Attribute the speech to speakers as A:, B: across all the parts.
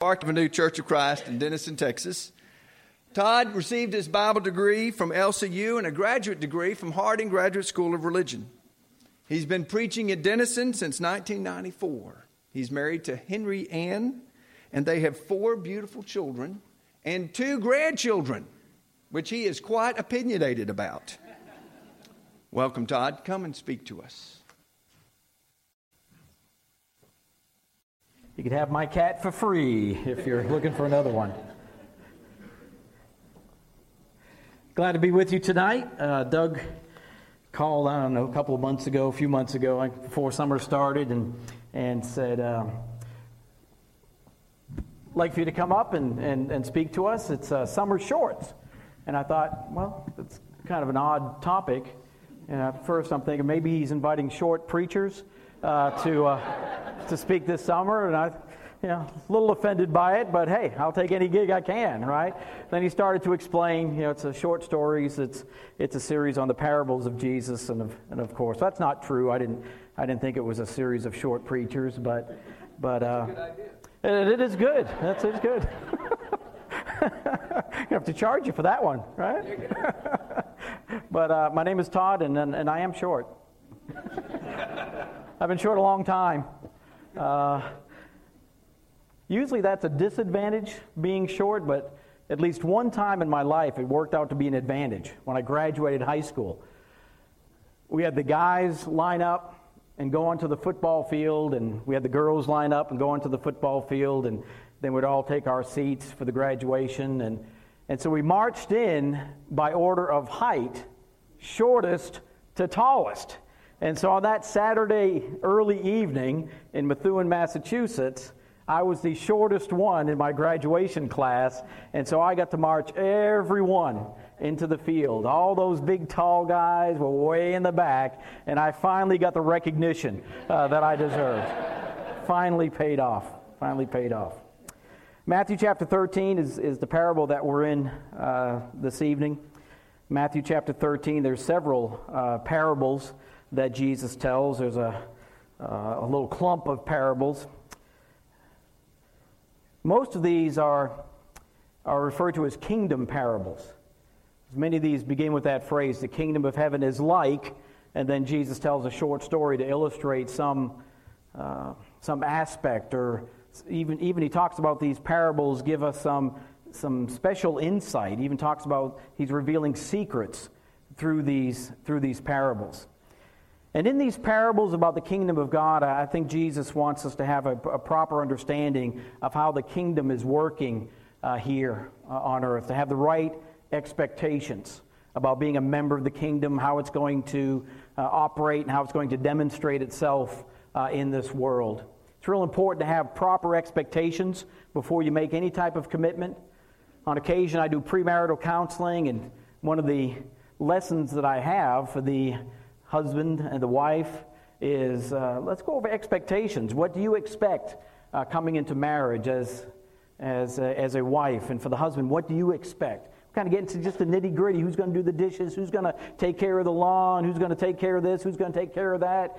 A: Park Avenue Church of Christ in Denison, Texas. Todd received his Bible degree from LCU and a graduate degree from Harding Graduate School of Religion. He's been preaching at Denison since 1994. He's married to Henry Ann, and they have four beautiful children and two grandchildren, which he is quite opinionated about. Welcome, Todd. Come and speak to us.
B: You could have my cat for free if you're looking for another one. Glad to be with you tonight. Uh, Doug called, I don't know, a couple of months ago, a few months ago, before summer started, and, and said, um, like for you to come up and, and, and speak to us. It's uh, summer shorts. And I thought, well, it's kind of an odd topic. And at first I'm thinking maybe he's inviting short preachers uh, to, uh, to speak this summer, and I, you know, a little offended by it, but hey, I'll take any gig I can, right? Then he started to explain, you know, it's a short stories, it's, it's a series on the parables of Jesus, and of, and of course, that's not true. I didn't, I didn't think it was a series of short preachers, but, but uh, it, it is good. That's it's good. you have to charge you for that one, right? but uh, my name is Todd, and, and, and I am short. I've been short a long time. Uh, usually that's a disadvantage being short, but at least one time in my life it worked out to be an advantage when I graduated high school. We had the guys line up and go onto the football field, and we had the girls line up and go onto the football field, and then we'd all take our seats for the graduation. And, and so we marched in by order of height, shortest to tallest. And so on that Saturday early evening in Methuen, Massachusetts, I was the shortest one in my graduation class, and so I got to march everyone into the field. All those big, tall guys were way in the back, and I finally got the recognition uh, that I deserved. finally paid off. Finally paid off. Matthew chapter 13 is, is the parable that we're in uh, this evening. Matthew chapter 13, there's several uh, parables that Jesus tells. There's a, uh, a little clump of parables. Most of these are, are referred to as kingdom parables. Many of these begin with that phrase, the kingdom of heaven is like, and then Jesus tells a short story to illustrate some, uh, some aspect, or even, even he talks about these parables give us some, some special insight. He even talks about he's revealing secrets through these, through these parables. And in these parables about the kingdom of God, I think Jesus wants us to have a, a proper understanding of how the kingdom is working uh, here uh, on earth, to have the right expectations about being a member of the kingdom, how it's going to uh, operate, and how it's going to demonstrate itself uh, in this world. It's real important to have proper expectations before you make any type of commitment. On occasion, I do premarital counseling, and one of the lessons that I have for the husband and the wife is uh, let's go over expectations. What do you expect uh, coming into marriage as, as, a, as a wife? And for the husband, what do you expect? Kind of get into just the nitty gritty. Who's going to do the dishes? Who's going to take care of the lawn? Who's going to take care of this? Who's going to take care of that?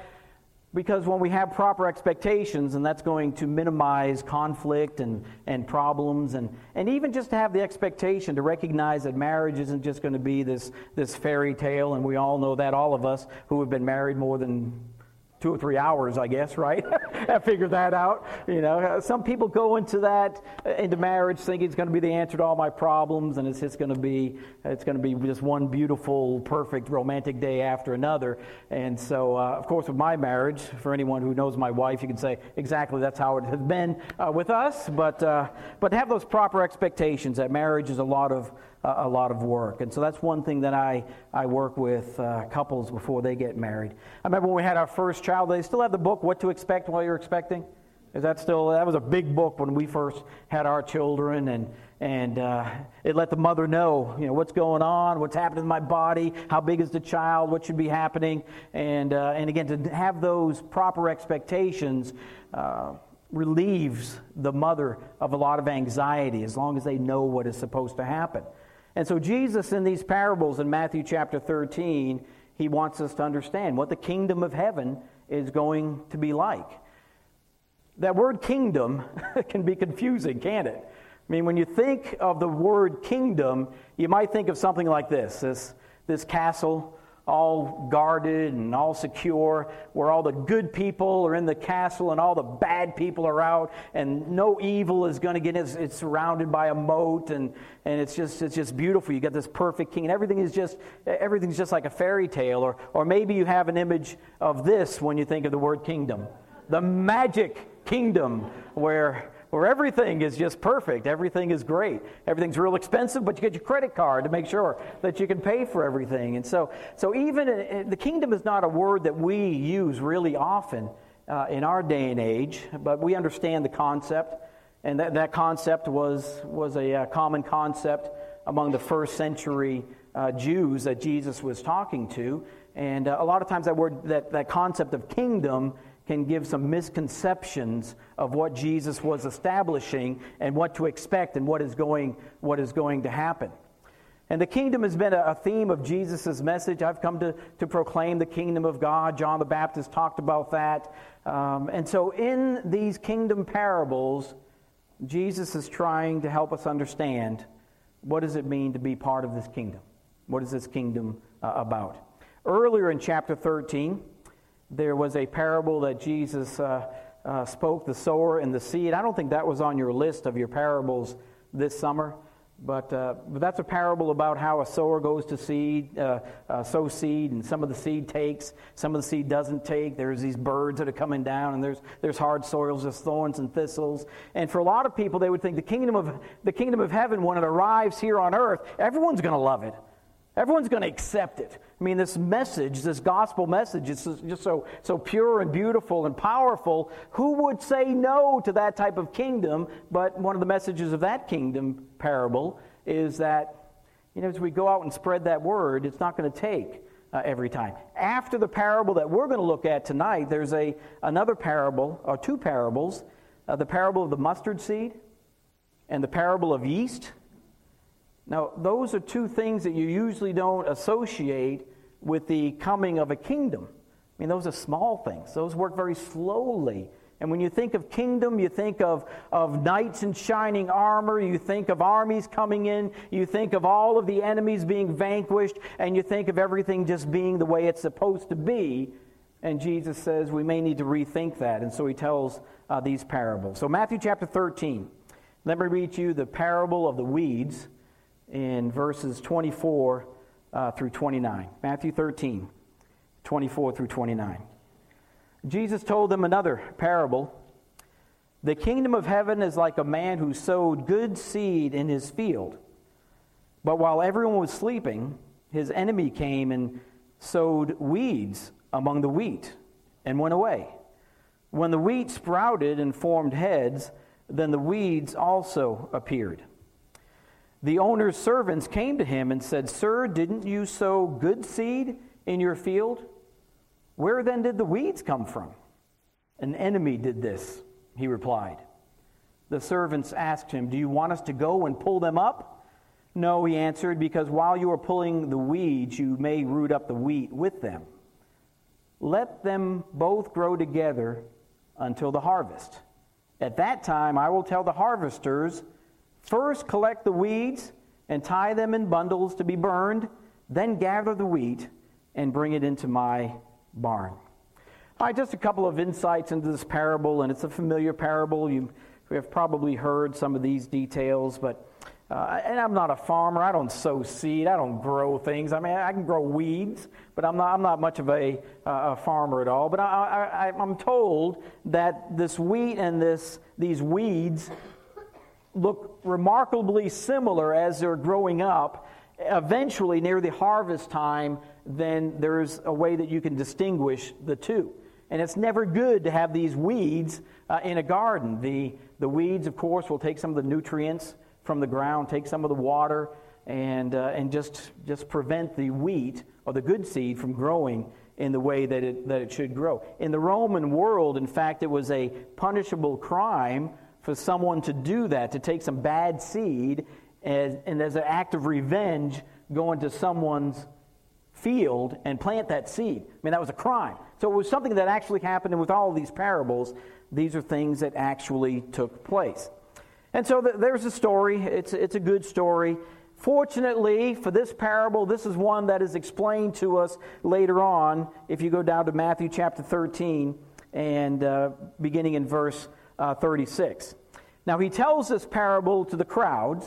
B: Because when we have proper expectations, and that's going to minimize conflict and, and problems, and, and even just to have the expectation to recognize that marriage isn't just going to be this, this fairy tale, and we all know that, all of us who have been married more than two or three hours, I guess, right? I figured that out. You know, some people go into that uh, into marriage thinking it's going to be the answer to all my problems, and it's just going to be it's going to be just one beautiful, perfect, romantic day after another. And so, uh, of course, with my marriage, for anyone who knows my wife, you can say exactly that's how it has been uh, with us. But uh, but have those proper expectations that marriage is a lot of a lot of work. And so that's one thing that I, I work with uh, couples before they get married. I remember when we had our first child, they still have the book, What to Expect While You're Expecting. Is that still, that was a big book when we first had our children, and, and uh, it let the mother know, you know, what's going on, what's happening in my body, how big is the child, what should be happening. And, uh, and again, to have those proper expectations uh, relieves the mother of a lot of anxiety as long as they know what is supposed to happen. And so, Jesus, in these parables in Matthew chapter 13, he wants us to understand what the kingdom of heaven is going to be like. That word kingdom can be confusing, can't it? I mean, when you think of the word kingdom, you might think of something like this this, this castle all guarded and all secure, where all the good people are in the castle and all the bad people are out, and no evil is going to get in. It's, it's, surrounded by a moat, and, and it's just it's just beautiful. You got this perfect king, and everything is just everything's just like a fairy tale. Or or maybe you have an image of this when you think of the word kingdom, the magic kingdom, where where everything is just perfect, everything is great, everything's real expensive, but you get your credit card to make sure that you can pay for everything. And so, so even in, the kingdom is not a word that we use really often uh, in our day and age, but we understand the concept, and that, that concept was was a uh, common concept among the first century uh, Jews that Jesus was talking to. And uh, a lot of times that word, that, that concept of kingdom can give some misconceptions of what Jesus was establishing and what to expect and what is going, what is going to happen. And the kingdom has been a theme of Jesus' message. I've come to, to proclaim the kingdom of God. John the Baptist talked about that. Um, and so, in these kingdom parables, Jesus is trying to help us understand what does it mean to be part of this kingdom? What is this kingdom uh, about? Earlier in chapter 13, there was a parable that Jesus uh, uh, spoke, the sower and the seed. I don't think that was on your list of your parables this summer, but, uh, but that's a parable about how a sower goes to seed, uh, uh, sow seed, and some of the seed takes, some of the seed doesn't take. There's these birds that are coming down, and there's, there's hard soils, there's thorns and thistles. And for a lot of people, they would think the kingdom of, the kingdom of heaven, when it arrives here on earth, everyone's going to love it. Everyone's going to accept it. I mean, this message, this gospel message, is just so, so pure and beautiful and powerful. Who would say no to that type of kingdom? But one of the messages of that kingdom parable is that, you know, as we go out and spread that word, it's not going to take uh, every time. After the parable that we're going to look at tonight, there's a, another parable, or two parables uh, the parable of the mustard seed and the parable of yeast. Now, those are two things that you usually don't associate with the coming of a kingdom. I mean, those are small things, those work very slowly. And when you think of kingdom, you think of, of knights in shining armor, you think of armies coming in, you think of all of the enemies being vanquished, and you think of everything just being the way it's supposed to be. And Jesus says we may need to rethink that. And so he tells uh, these parables. So, Matthew chapter 13. Let me read you the parable of the weeds in verses 24 uh, through 29. Matthew 13, 24 through 29. Jesus told them another parable. The kingdom of heaven is like a man who sowed good seed in his field. But while everyone was sleeping, his enemy came and sowed weeds among the wheat and went away. When the wheat sprouted and formed heads, then the weeds also appeared. The owner's servants came to him and said, Sir, didn't you sow good seed in your field? Where then did the weeds come from? An enemy did this, he replied. The servants asked him, Do you want us to go and pull them up? No, he answered, because while you are pulling the weeds, you may root up the wheat with them. Let them both grow together until the harvest. At that time, I will tell the harvesters, First, collect the weeds and tie them in bundles to be burned, then gather the wheat and bring it into my barn. All right, just a couple of insights into this parable, and it's a familiar parable. You have probably heard some of these details, but uh, and I'm not a farmer. I don't sow seed. I don't grow things. I mean, I can grow weeds, but I'm not, I'm not much of a, uh, a farmer at all. But I, I, I'm told that this wheat and this, these weeds look remarkably similar as they're growing up. Eventually, near the harvest time, then there's a way that you can distinguish the two. And it's never good to have these weeds uh, in a garden. The, the weeds, of course, will take some of the nutrients from the ground, take some of the water, and, uh, and just, just prevent the wheat or the good seed from growing in the way that it, that it should grow. In the Roman world, in fact, it was a punishable crime for someone to do that, to take some bad seed as, and as an act of revenge, go into someone's field and plant that seed. I mean, that was a crime. So it was something that actually happened, and with all these parables, these are things that actually took place. And so there's a story. It's, it's a good story. Fortunately, for this parable, this is one that is explained to us later on. If you go down to Matthew chapter 13 and uh, beginning in verse uh, 36. Now, he tells this parable to the crowds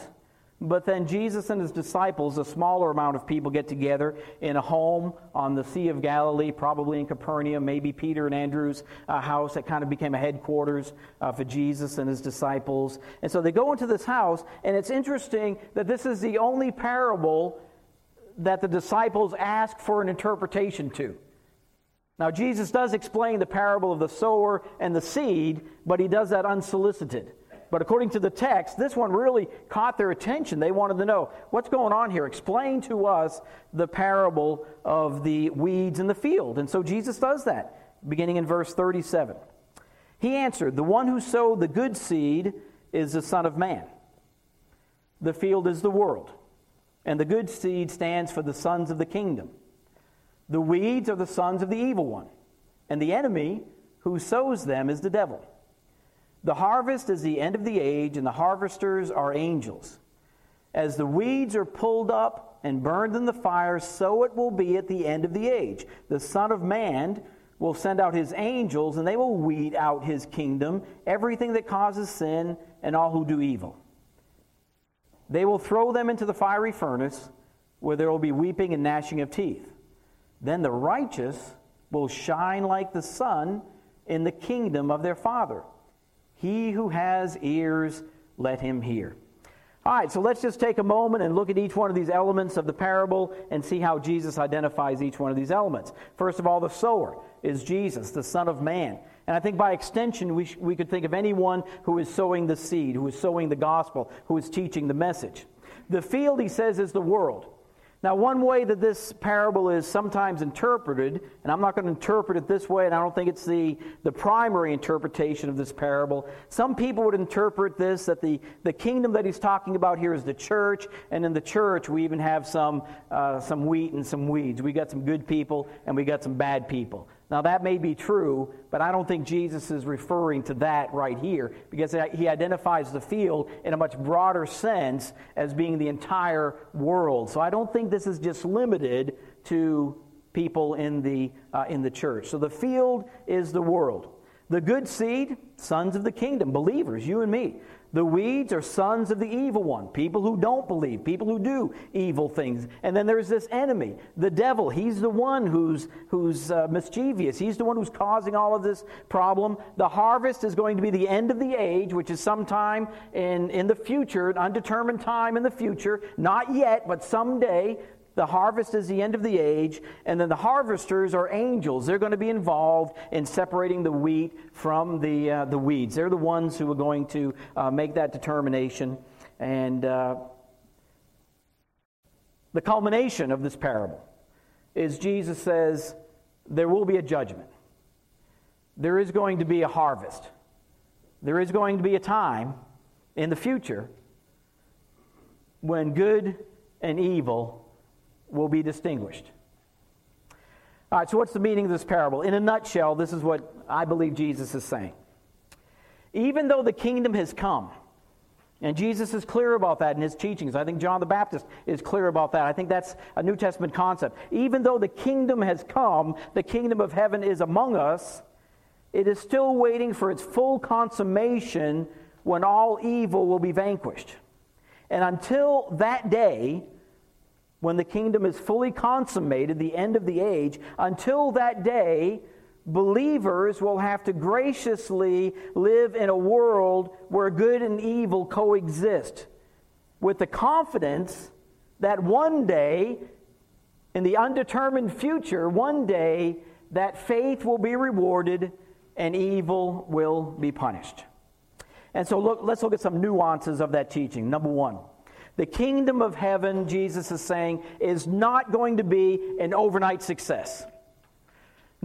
B: but then Jesus and his disciples, a smaller amount of people, get together in a home on the Sea of Galilee, probably in Capernaum, maybe Peter and Andrew's uh, house that kind of became a headquarters uh, for Jesus and his disciples. And so they go into this house, and it's interesting that this is the only parable that the disciples ask for an interpretation to. Now, Jesus does explain the parable of the sower and the seed, but he does that unsolicited. But according to the text, this one really caught their attention. They wanted to know what's going on here. Explain to us the parable of the weeds in the field. And so Jesus does that, beginning in verse 37. He answered, The one who sowed the good seed is the Son of Man. The field is the world, and the good seed stands for the sons of the kingdom. The weeds are the sons of the evil one, and the enemy who sows them is the devil. The harvest is the end of the age, and the harvesters are angels. As the weeds are pulled up and burned in the fire, so it will be at the end of the age. The Son of Man will send out his angels, and they will weed out his kingdom, everything that causes sin, and all who do evil. They will throw them into the fiery furnace, where there will be weeping and gnashing of teeth. Then the righteous will shine like the sun in the kingdom of their Father. He who has ears, let him hear. All right, so let's just take a moment and look at each one of these elements of the parable and see how Jesus identifies each one of these elements. First of all, the sower is Jesus, the Son of Man. And I think by extension, we, sh- we could think of anyone who is sowing the seed, who is sowing the gospel, who is teaching the message. The field, he says, is the world. Now, one way that this parable is sometimes interpreted, and I'm not going to interpret it this way, and I don't think it's the, the primary interpretation of this parable. Some people would interpret this that the, the kingdom that he's talking about here is the church, and in the church we even have some, uh, some wheat and some weeds. We got some good people, and we got some bad people. Now, that may be true, but I don't think Jesus is referring to that right here because he identifies the field in a much broader sense as being the entire world. So I don't think this is just limited to people in the, uh, in the church. So the field is the world. The good seed, sons of the kingdom, believers, you and me. The weeds are sons of the evil one, people who don't believe, people who do evil things. And then there's this enemy, the devil. He's the one who's, who's uh, mischievous. He's the one who's causing all of this problem. The harvest is going to be the end of the age, which is sometime in, in the future, an undetermined time in the future. Not yet, but someday. The harvest is the end of the age, and then the harvesters are angels. They're going to be involved in separating the wheat from the, uh, the weeds. They're the ones who are going to uh, make that determination. And uh, the culmination of this parable is Jesus says, There will be a judgment. There is going to be a harvest. There is going to be a time in the future when good and evil will be distinguished. All right, so what's the meaning of this parable? In a nutshell, this is what I believe Jesus is saying. Even though the kingdom has come, and Jesus is clear about that in his teachings. I think John the Baptist is clear about that. I think that's a New Testament concept. Even though the kingdom has come, the kingdom of heaven is among us, it is still waiting for its full consummation when all evil will be vanquished. And until that day, when the kingdom is fully consummated, the end of the age, until that day, believers will have to graciously live in a world where good and evil coexist with the confidence that one day, in the undetermined future, one day, that faith will be rewarded and evil will be punished. And so look, let's look at some nuances of that teaching. Number one, the kingdom of heaven, Jesus is saying, is not going to be an overnight success.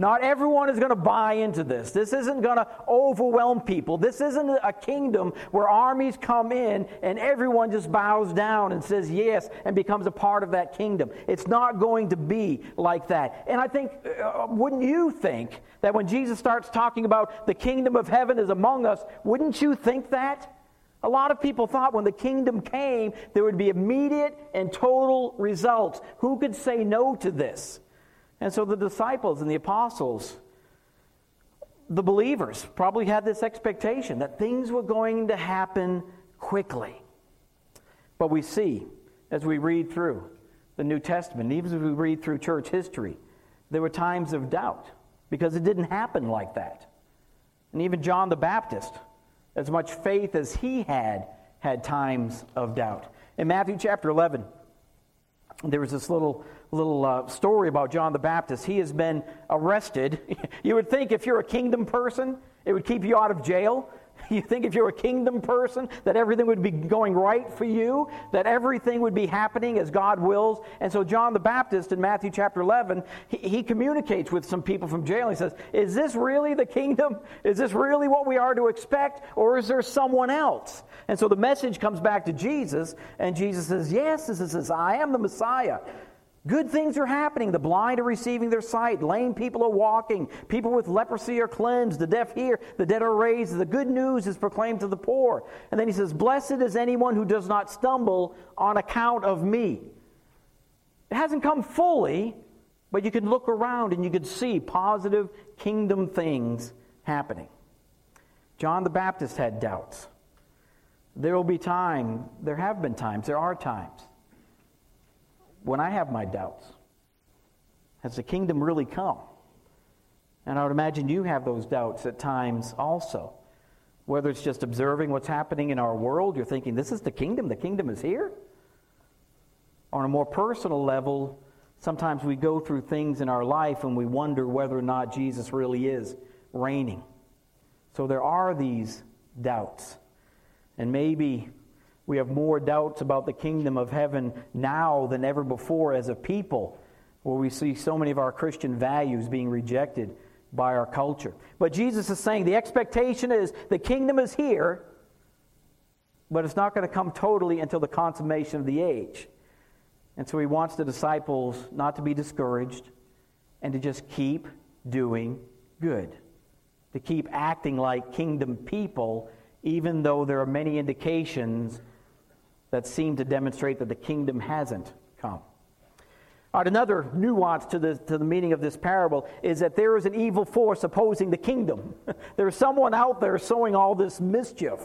B: Not everyone is going to buy into this. This isn't going to overwhelm people. This isn't a kingdom where armies come in and everyone just bows down and says yes and becomes a part of that kingdom. It's not going to be like that. And I think, uh, wouldn't you think that when Jesus starts talking about the kingdom of heaven is among us, wouldn't you think that? A lot of people thought when the kingdom came, there would be immediate and total results. Who could say no to this? And so the disciples and the apostles, the believers, probably had this expectation that things were going to happen quickly. But we see, as we read through the New Testament, even as we read through church history, there were times of doubt because it didn't happen like that. And even John the Baptist, as much faith as he had, had times of doubt. In Matthew chapter 11, there was this little little uh, story about John the Baptist. He has been arrested. you would think if you're a kingdom person, it would keep you out of jail. You think if you're a kingdom person that everything would be going right for you, that everything would be happening as God wills. And so John the Baptist in Matthew chapter 11, he, he communicates with some people from jail. He says, Is this really the kingdom? Is this really what we are to expect? Or is there someone else? And so the message comes back to Jesus, and Jesus says, Yes, this is, I am the Messiah. Good things are happening. The blind are receiving their sight. Lame people are walking. People with leprosy are cleansed. The deaf hear. The dead are raised. The good news is proclaimed to the poor. And then he says, Blessed is anyone who does not stumble on account of me. It hasn't come fully, but you can look around and you can see positive kingdom things happening. John the Baptist had doubts. There will be time, there have been times, there are times when I have my doubts. Has the kingdom really come? And I would imagine you have those doubts at times also. Whether it's just observing what's happening in our world, you're thinking, this is the kingdom, the kingdom is here. On a more personal level, sometimes we go through things in our life and we wonder whether or not Jesus really is reigning. So there are these doubts. And maybe we have more doubts about the kingdom of heaven now than ever before as a people, where we see so many of our Christian values being rejected by our culture. But Jesus is saying the expectation is the kingdom is here, but it's not going to come totally until the consummation of the age. And so he wants the disciples not to be discouraged and to just keep doing good, to keep acting like kingdom people, even though there are many indications that seem to demonstrate that the kingdom hasn't come. All right, another nuance to the, to the meaning of this parable is that there is an evil force opposing the kingdom. There's someone out there sowing all this mischief.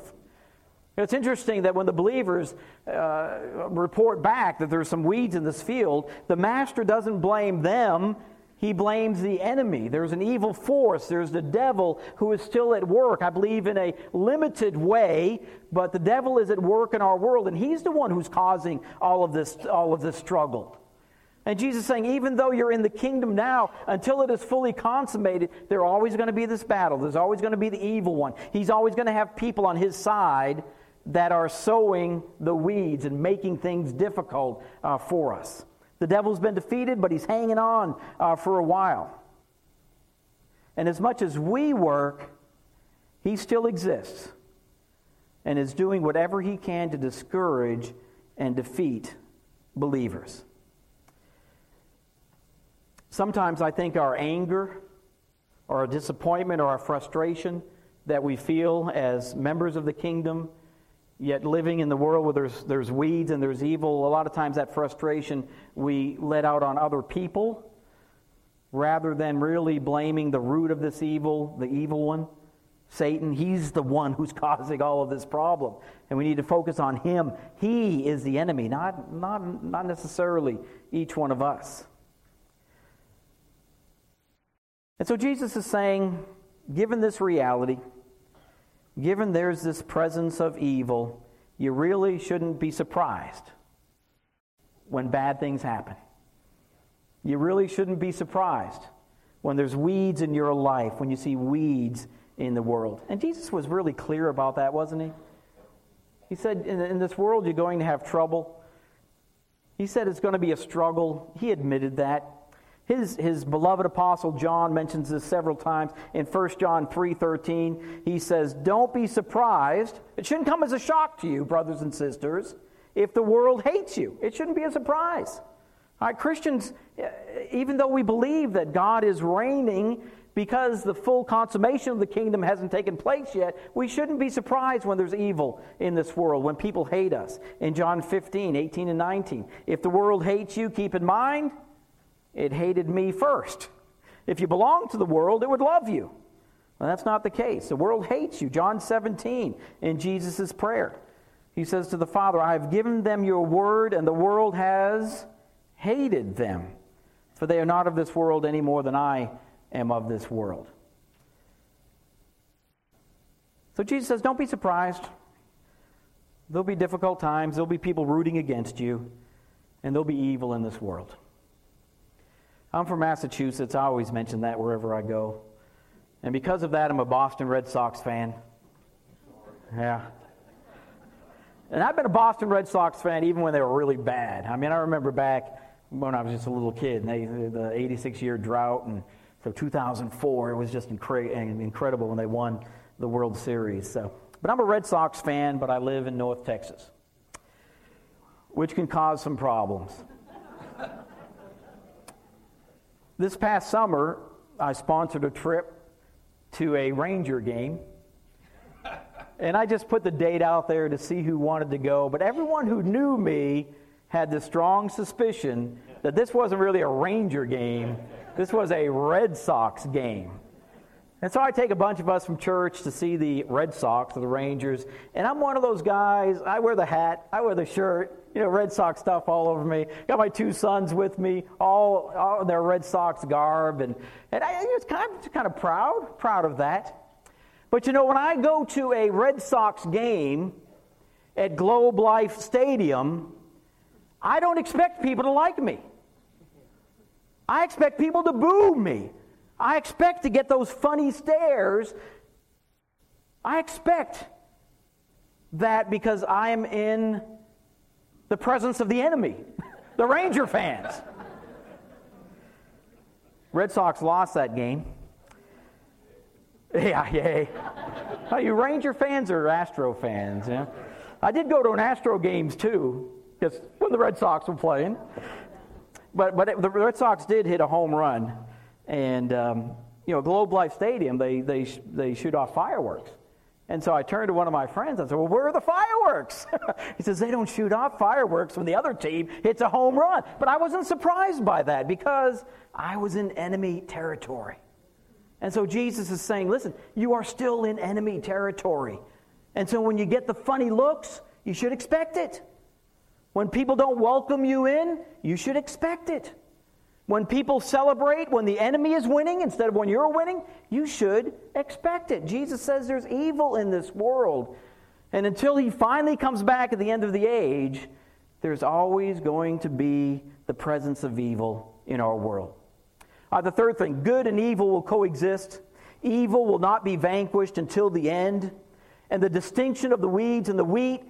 B: It's interesting that when the believers uh, report back that there's some weeds in this field, the master doesn't blame them he blames the enemy. There's an evil force. There's the devil who is still at work, I believe, in a limited way, but the devil is at work in our world, and he's the one who's causing all of this, all of this struggle. And Jesus is saying, even though you're in the kingdom now, until it is fully consummated, there's always going to be this battle. There's always going to be the evil one. He's always going to have people on his side that are sowing the weeds and making things difficult uh, for us. The devil's been defeated, but he's hanging on uh, for a while. And as much as we work, he still exists and is doing whatever he can to discourage and defeat believers. Sometimes I think our anger or our disappointment or our frustration that we feel as members of the kingdom Yet, living in the world where there's, there's weeds and there's evil, a lot of times that frustration we let out on other people rather than really blaming the root of this evil, the evil one, Satan. He's the one who's causing all of this problem. And we need to focus on him. He is the enemy, not, not, not necessarily each one of us. And so Jesus is saying, given this reality, given there's this presence of evil, you really shouldn't be surprised when bad things happen. You really shouldn't be surprised when there's weeds in your life, when you see weeds in the world. And Jesus was really clear about that, wasn't he? He said, in, in this world, you're going to have trouble. He said it's going to be a struggle. He admitted that. His, his beloved apostle John mentions this several times in 1 John 3:13. He says, "Don't be surprised. It shouldn't come as a shock to you, brothers and sisters, if the world hates you. It shouldn't be a surprise." All right, Christians, eh, even though we believe that God is reigning because the full consummation of the kingdom hasn't taken place yet, we shouldn't be surprised when there's evil in this world, when people hate us. In John 15, 18, and 19, if the world hates you, keep in mind it hated me first. If you belong to the world, it would love you. Well, that's not the case. The world hates you. John 17 in Jesus' prayer. He says to the Father, I have given them your word, and the world has hated them, for they are not of this world any more than I am of this world. So Jesus says, Don't be surprised. There'll be difficult times, there'll be people rooting against you, and there'll be evil in this world. I'm from Massachusetts. I always mention that wherever I go. And because of that, I'm a Boston Red Sox fan. Yeah. And I've been a Boston Red Sox fan even when they were really bad. I mean, I remember back when I was just a little kid, and they, the 86 year drought, and so 2004, it was just incre- incredible when they won the World Series. So, but I'm a Red Sox fan, but I live in North Texas, which can cause some problems. This past summer, I sponsored a trip to a Ranger game. And I just put the date out there to see who wanted to go. But everyone who knew me had the strong suspicion that this wasn't really a Ranger game, this was a Red Sox game. And so I take a bunch of us from church to see the Red Sox or the Rangers. And I'm one of those guys, I wear the hat, I wear the shirt, you know, Red Sox stuff all over me. Got my two sons with me, all, all in their Red Sox garb, and, and I was kind of, kind of proud, proud of that. But you know, when I go to a Red Sox game at Globe Life Stadium, I don't expect people to like me. I expect people to boo me. I expect to get those funny stares. I expect that because I'm in the presence of the enemy, the Ranger fans. Red Sox lost that game. Yeah, yay. Are you Ranger fans or Astro fans? Yeah. I did go to an Astro games too, because when the Red Sox were playing. But but it, the Red Sox did hit a home run, and um, you know Globe Life Stadium they they they shoot off fireworks. And so I turned to one of my friends and said, Well, where are the fireworks? he says, They don't shoot off fireworks when the other team hits a home run. But I wasn't surprised by that because I was in enemy territory. And so Jesus is saying, Listen, you are still in enemy territory. And so when you get the funny looks, you should expect it. When people don't welcome you in, you should expect it. When people celebrate when the enemy is winning instead of when you're winning, you should expect it. Jesus says there's evil in this world. And until he finally comes back at the end of the age, there's always going to be the presence of evil in our world. Uh, the third thing good and evil will coexist. Evil will not be vanquished until the end. And the distinction of the weeds and the wheat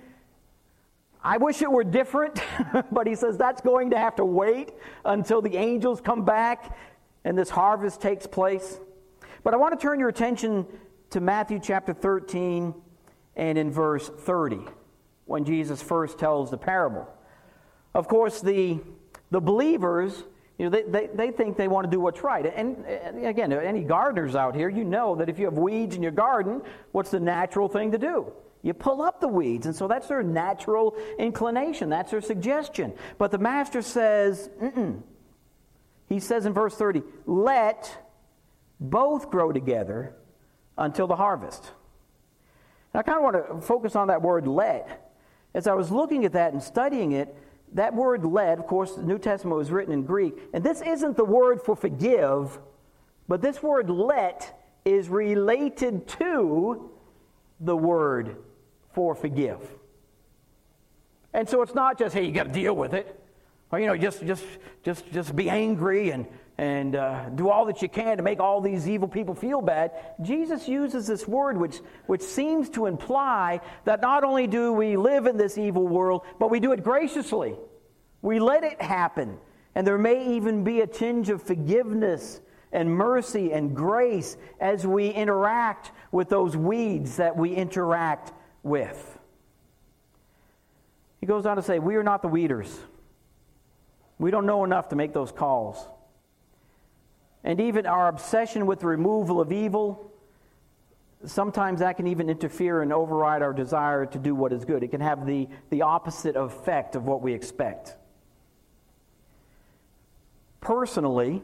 B: I wish it were different, but he says that's going to have to wait until the angels come back and this harvest takes place. But I want to turn your attention to Matthew chapter 13 and in verse 30 when Jesus first tells the parable. Of course, the, the believers, you know, they, they, they think they want to do what's right. And, and again, any gardeners out here, you know that if you have weeds in your garden, what's the natural thing to do? You pull up the weeds. And so that's their natural inclination. That's their suggestion. But the master says, Mm-mm. he says in verse 30, let both grow together until the harvest. And I kind of want to focus on that word let. As I was looking at that and studying it, that word let, of course, the New Testament was written in Greek, and this isn't the word for forgive, but this word let is related to the word for forgive. And so it's not just, hey, you got to deal with it. Or, you know, just, just, just, just be angry and, and uh, do all that you can to make all these evil people feel bad. Jesus uses this word which, which seems to imply that not only do we live in this evil world, but we do it graciously. We let it happen. And there may even be a tinge of forgiveness and mercy and grace as we interact with those weeds that we interact with. He goes on to say, We are not the weeders. We don't know enough to make those calls. And even our obsession with the removal of evil, sometimes that can even interfere and override our desire to do what is good. It can have the, the opposite effect of what we expect. Personally,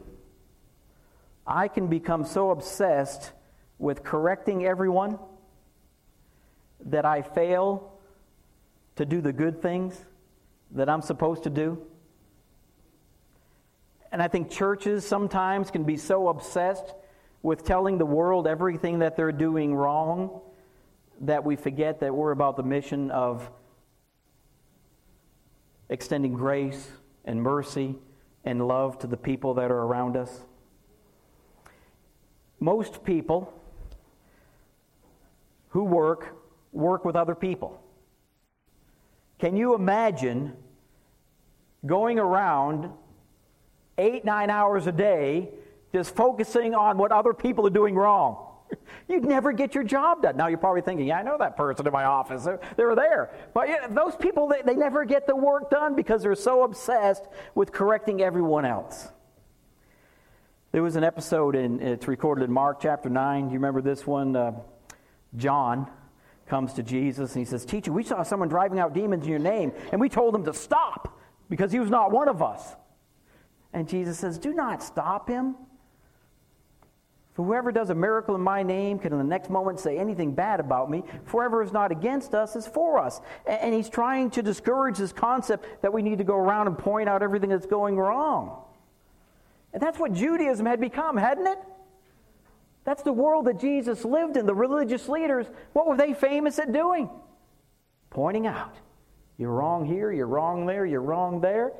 B: I can become so obsessed with correcting everyone that I fail to do the good things that I'm supposed to do. And I think churches sometimes can be so obsessed with telling the world everything that they're doing wrong that we forget that we're about the mission of extending grace and mercy and love to the people that are around us. Most people who work work with other people. Can you imagine going around eight, nine hours a day just focusing on what other people are doing wrong? You'd never get your job done. Now you're probably thinking, yeah, I know that person in my office. They're, they're there. But you know, those people, they, they never get the work done because they're so obsessed with correcting everyone else. There was an episode, in, it's recorded in Mark chapter 9. Do you remember this one? Uh, John comes to Jesus and he says, Teacher, we saw someone driving out demons in your name, and we told him to stop because he was not one of us. And Jesus says, Do not stop him. For whoever does a miracle in my name can in the next moment say anything bad about me. For whoever is not against us is for us. And he's trying to discourage this concept that we need to go around and point out everything that's going wrong. And that's what Judaism had become, hadn't it? That's the world that Jesus lived in. The religious leaders, what were they famous at doing? Pointing out. You're wrong here, you're wrong there, you're wrong there.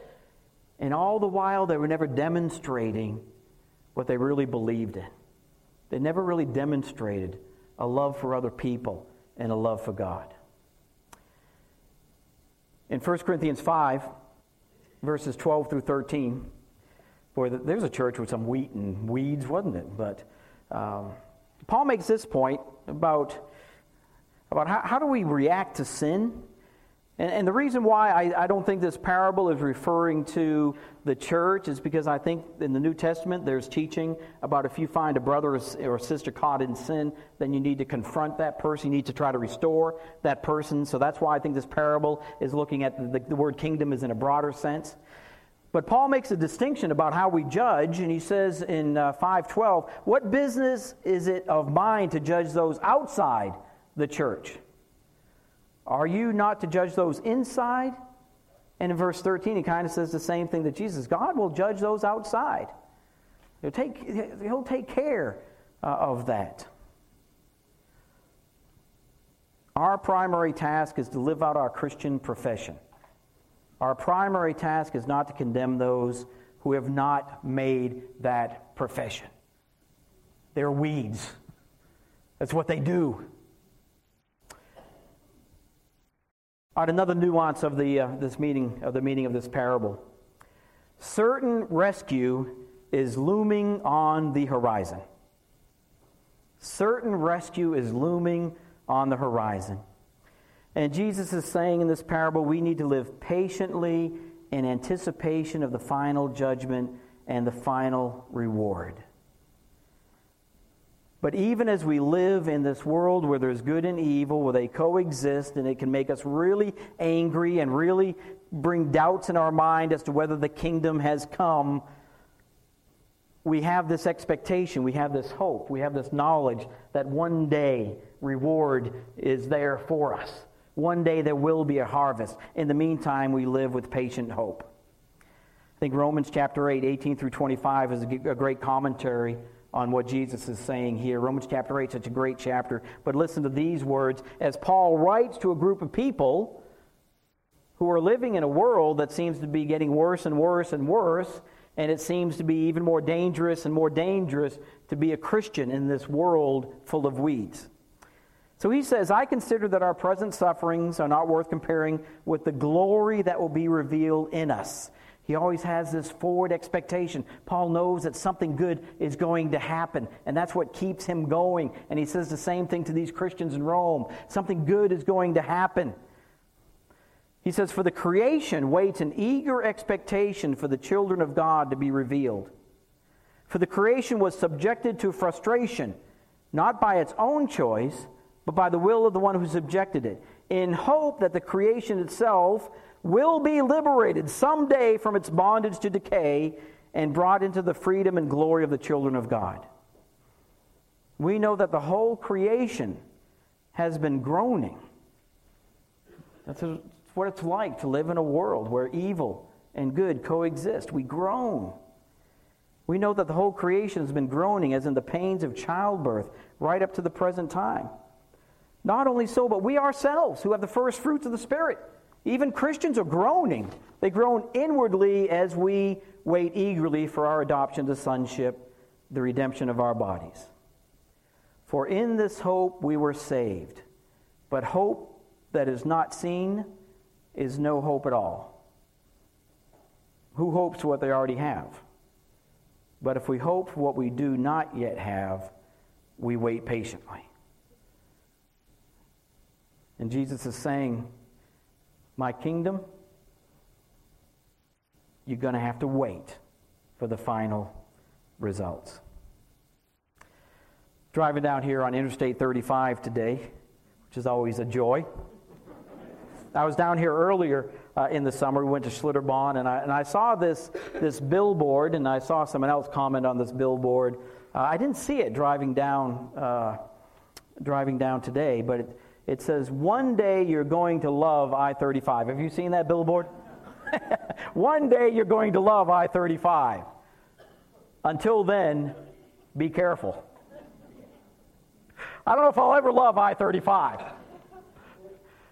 B: And all the while, they were never demonstrating what they really believed in. They never really demonstrated a love for other people and a love for God. In 1 Corinthians 5, verses 12 through 13, boy, there's a church with some wheat and weeds, wasn't it? But um, Paul makes this point about, about how, how do we react to sin and, and the reason why I, I don't think this parable is referring to the church is because I think in the New Testament there's teaching about if you find a brother or sister caught in sin, then you need to confront that person. You need to try to restore that person. So that's why I think this parable is looking at the, the word kingdom is in a broader sense. But Paul makes a distinction about how we judge, and he says in uh, 512, What business is it of mine to judge those outside the church? Are you not to judge those inside? And in verse 13, he kind of says the same thing that Jesus God will judge those outside. He'll take, he'll take care uh, of that. Our primary task is to live out our Christian profession. Our primary task is not to condemn those who have not made that profession. They're weeds. That's what they do. All right, another nuance of the, uh, this meaning, of the meaning of this parable. Certain rescue is looming on the horizon. Certain rescue is looming on the horizon. And Jesus is saying in this parable, we need to live patiently in anticipation of the final judgment and the final reward. But even as we live in this world where there's good and evil, where they coexist, and it can make us really angry and really bring doubts in our mind as to whether the kingdom has come, we have this expectation, we have this hope, we have this knowledge that one day reward is there for us. One day there will be a harvest. In the meantime, we live with patient hope. I think Romans chapter 8, 18 through 25 is a great commentary on what Jesus is saying here. Romans chapter 8, such a great chapter. But listen to these words as Paul writes to a group of people who are living in a world that seems to be getting worse and worse and worse, and it seems to be even more dangerous and more dangerous to be a Christian in this world full of weeds. So he says, I consider that our present sufferings are not worth comparing with the glory that will be revealed in us. He always has this forward expectation. Paul knows that something good is going to happen, and that's what keeps him going. And he says the same thing to these Christians in Rome something good is going to happen. He says, For the creation waits an eager expectation for the children of God to be revealed. For the creation was subjected to frustration, not by its own choice, but by the will of the one who subjected it, in hope that the creation itself will be liberated someday from its bondage to decay and brought into the freedom and glory of the children of God. We know that the whole creation has been groaning. That's what it's like to live in a world where evil and good coexist. We groan. We know that the whole creation has been groaning, as in the pains of childbirth, right up to the present time. Not only so, but we ourselves, who have the first fruits of the Spirit, even Christians are groaning. They groan inwardly as we wait eagerly for our adoption to sonship, the redemption of our bodies. For in this hope we were saved. But hope that is not seen is no hope at all. Who hopes what they already have? But if we hope what we do not yet have, we wait patiently. And Jesus is saying, my kingdom, you're going to have to wait for the final results. Driving down here on Interstate 35 today, which is always a joy. I was down here earlier uh, in the summer. We went to Schlitterbahn, and I, and I saw this, this billboard, and I saw someone else comment on this billboard. Uh, I didn't see it driving down, uh, driving down today, but it, it says, One day you're going to love I 35. Have you seen that billboard? One day you're going to love I 35. Until then, be careful. I don't know if I'll ever love I 35.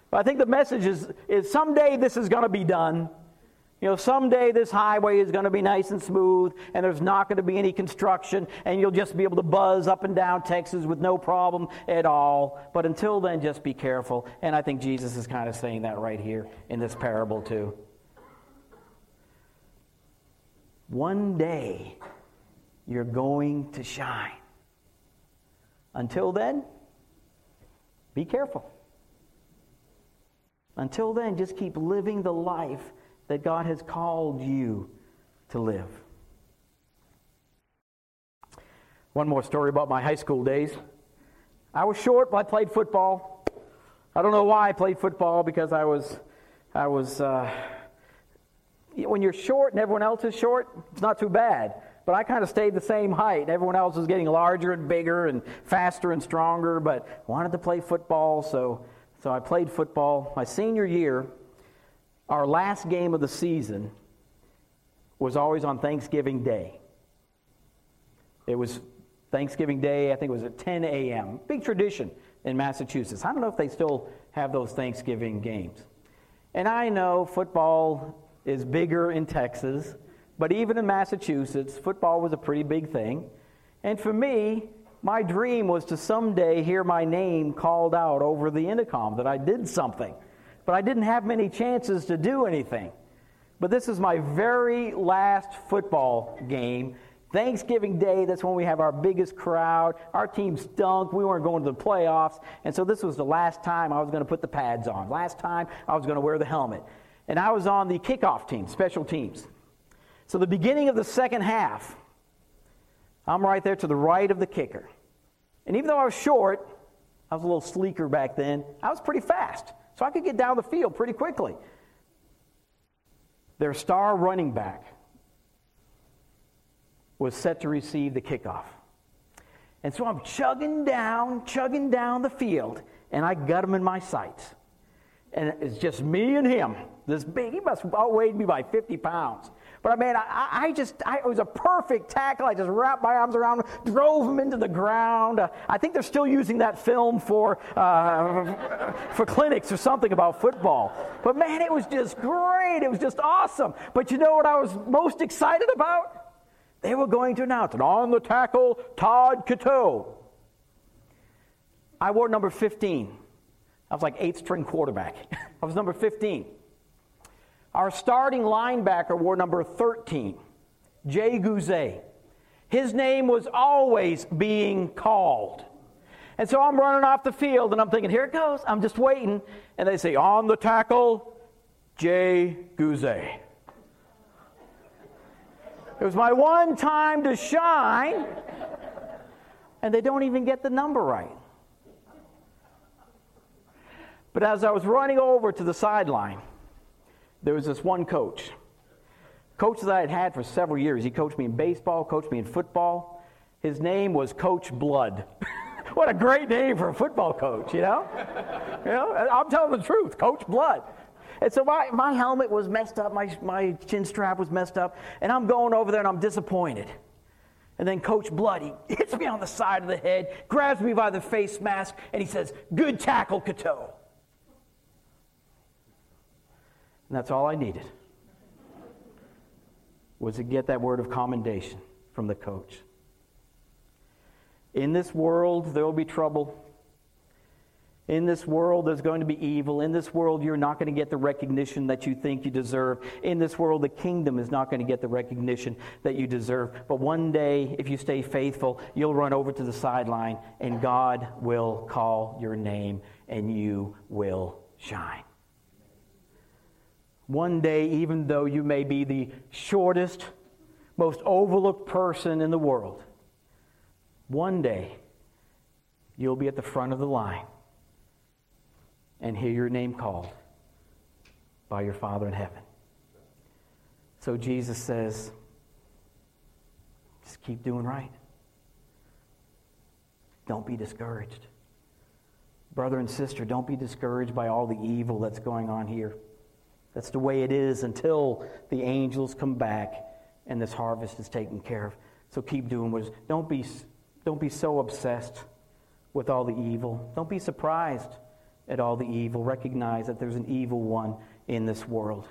B: But I think the message is, is someday this is going to be done. You know, someday this highway is going to be nice and smooth, and there's not going to be any construction, and you'll just be able to buzz up and down Texas with no problem at all. But until then, just be careful. And I think Jesus is kind of saying that right here in this parable, too. One day, you're going to shine. Until then, be careful. Until then, just keep living the life that God has called you to live. One more story about my high school days. I was short, but I played football. I don't know why I played football because I was, I was. Uh, when you're short and everyone else is short, it's not too bad. But I kind of stayed the same height. and Everyone else was getting larger and bigger and faster and stronger, but wanted to play football, so so I played football. My senior year, our last game of the season was always on Thanksgiving Day. It was Thanksgiving Day, I think it was at 10 a.m. Big tradition in Massachusetts. I don't know if they still have those Thanksgiving games. And I know football is bigger in Texas, but even in Massachusetts, football was a pretty big thing. And for me, my dream was to someday hear my name called out over the intercom that I did something but I didn't have many chances to do anything. But this is my very last football game. Thanksgiving Day, that's when we have our biggest crowd. Our team stunk. We weren't going to the playoffs. And so this was the last time I was going to put the pads on. Last time I was going to wear the helmet. And I was on the kickoff team, special teams. So the beginning of the second half, I'm right there to the right of the kicker. And even though I was short, I was a little sleeker back then, I was pretty fast. So I could get down the field pretty quickly. Their star running back was set to receive the kickoff. And so I'm chugging down, chugging down the field, and I got him in my sights. And it's just me and him. This big, he must have outweighed me by 50 pounds. But I mean, I, I just, I, it was a perfect tackle. I just wrapped my arms around him, drove him into the ground. I think they're still using that film for, uh, for clinics or something about football. But man, it was just great. It was just awesome. But you know what I was most excited about? They were going to announce it on the tackle, Todd Cateau. I wore number 15. I was like eighth string quarterback. I was number 15. Our starting linebacker wore number 13, Jay Guzet. His name was always being called. And so I'm running off the field and I'm thinking, here it goes. I'm just waiting. And they say, on the tackle, Jay Guzet. It was my one time to shine, and they don't even get the number right. But as I was running over to the sideline, there was this one coach. Coach that I had had for several years. He coached me in baseball, coached me in football. His name was Coach Blood. what a great name for a football coach, you know? you know, I'm telling the truth, Coach Blood. And so my, my helmet was messed up, my, my chin strap was messed up, and I'm going over there and I'm disappointed. And then Coach Bloody hits me on the side of the head, grabs me by the face mask, and he says, Good tackle, Cateau. And that's all I needed was to get that word of commendation from the coach. In this world, there will be trouble. In this world, there's going to be evil. In this world, you're not going to get the recognition that you think you deserve. In this world, the kingdom is not going to get the recognition that you deserve. But one day, if you stay faithful, you'll run over to the sideline and God will call your name and you will shine. One day, even though you may be the shortest, most overlooked person in the world, one day you'll be at the front of the line and hear your name called by your Father in heaven. So Jesus says, just keep doing right. Don't be discouraged. Brother and sister, don't be discouraged by all the evil that's going on here. That's the way it is until the angels come back and this harvest is taken care of. So keep doing what is. Don't be, don't be so obsessed with all the evil. Don't be surprised at all the evil. Recognize that there's an evil one in this world.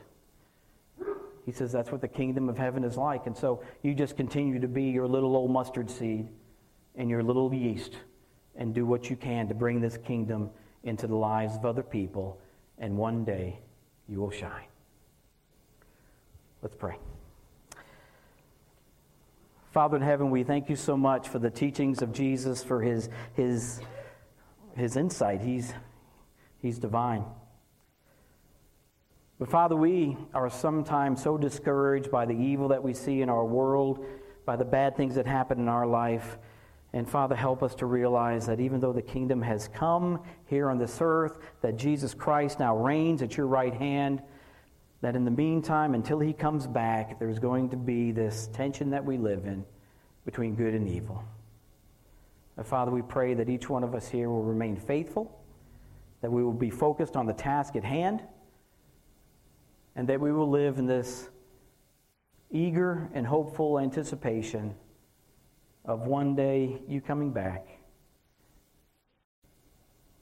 B: He says that's what the kingdom of heaven is like. And so you just continue to be your little old mustard seed and your little yeast and do what you can to bring this kingdom into the lives of other people. And one day you will shine. Let's pray. Father in heaven, we thank you so much for the teachings of Jesus, for his, his, his insight. He's, He's divine. But Father, we are sometimes so discouraged by the evil that we see in our world, by the bad things that happen in our life. And Father, help us to realize that even though the kingdom has come here on this earth, that Jesus Christ now reigns at your right hand, that in the meantime, until he comes back, there's going to be this tension that we live in between good and evil. And Father, we pray that each one of us here will remain faithful that we will be focused on the task at hand, and that we will live in this eager and hopeful anticipation of one day you coming back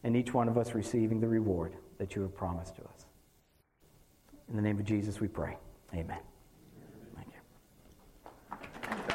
B: and each one of us receiving the reward that you have promised to us. In the name of Jesus, we pray. Amen. Thank you.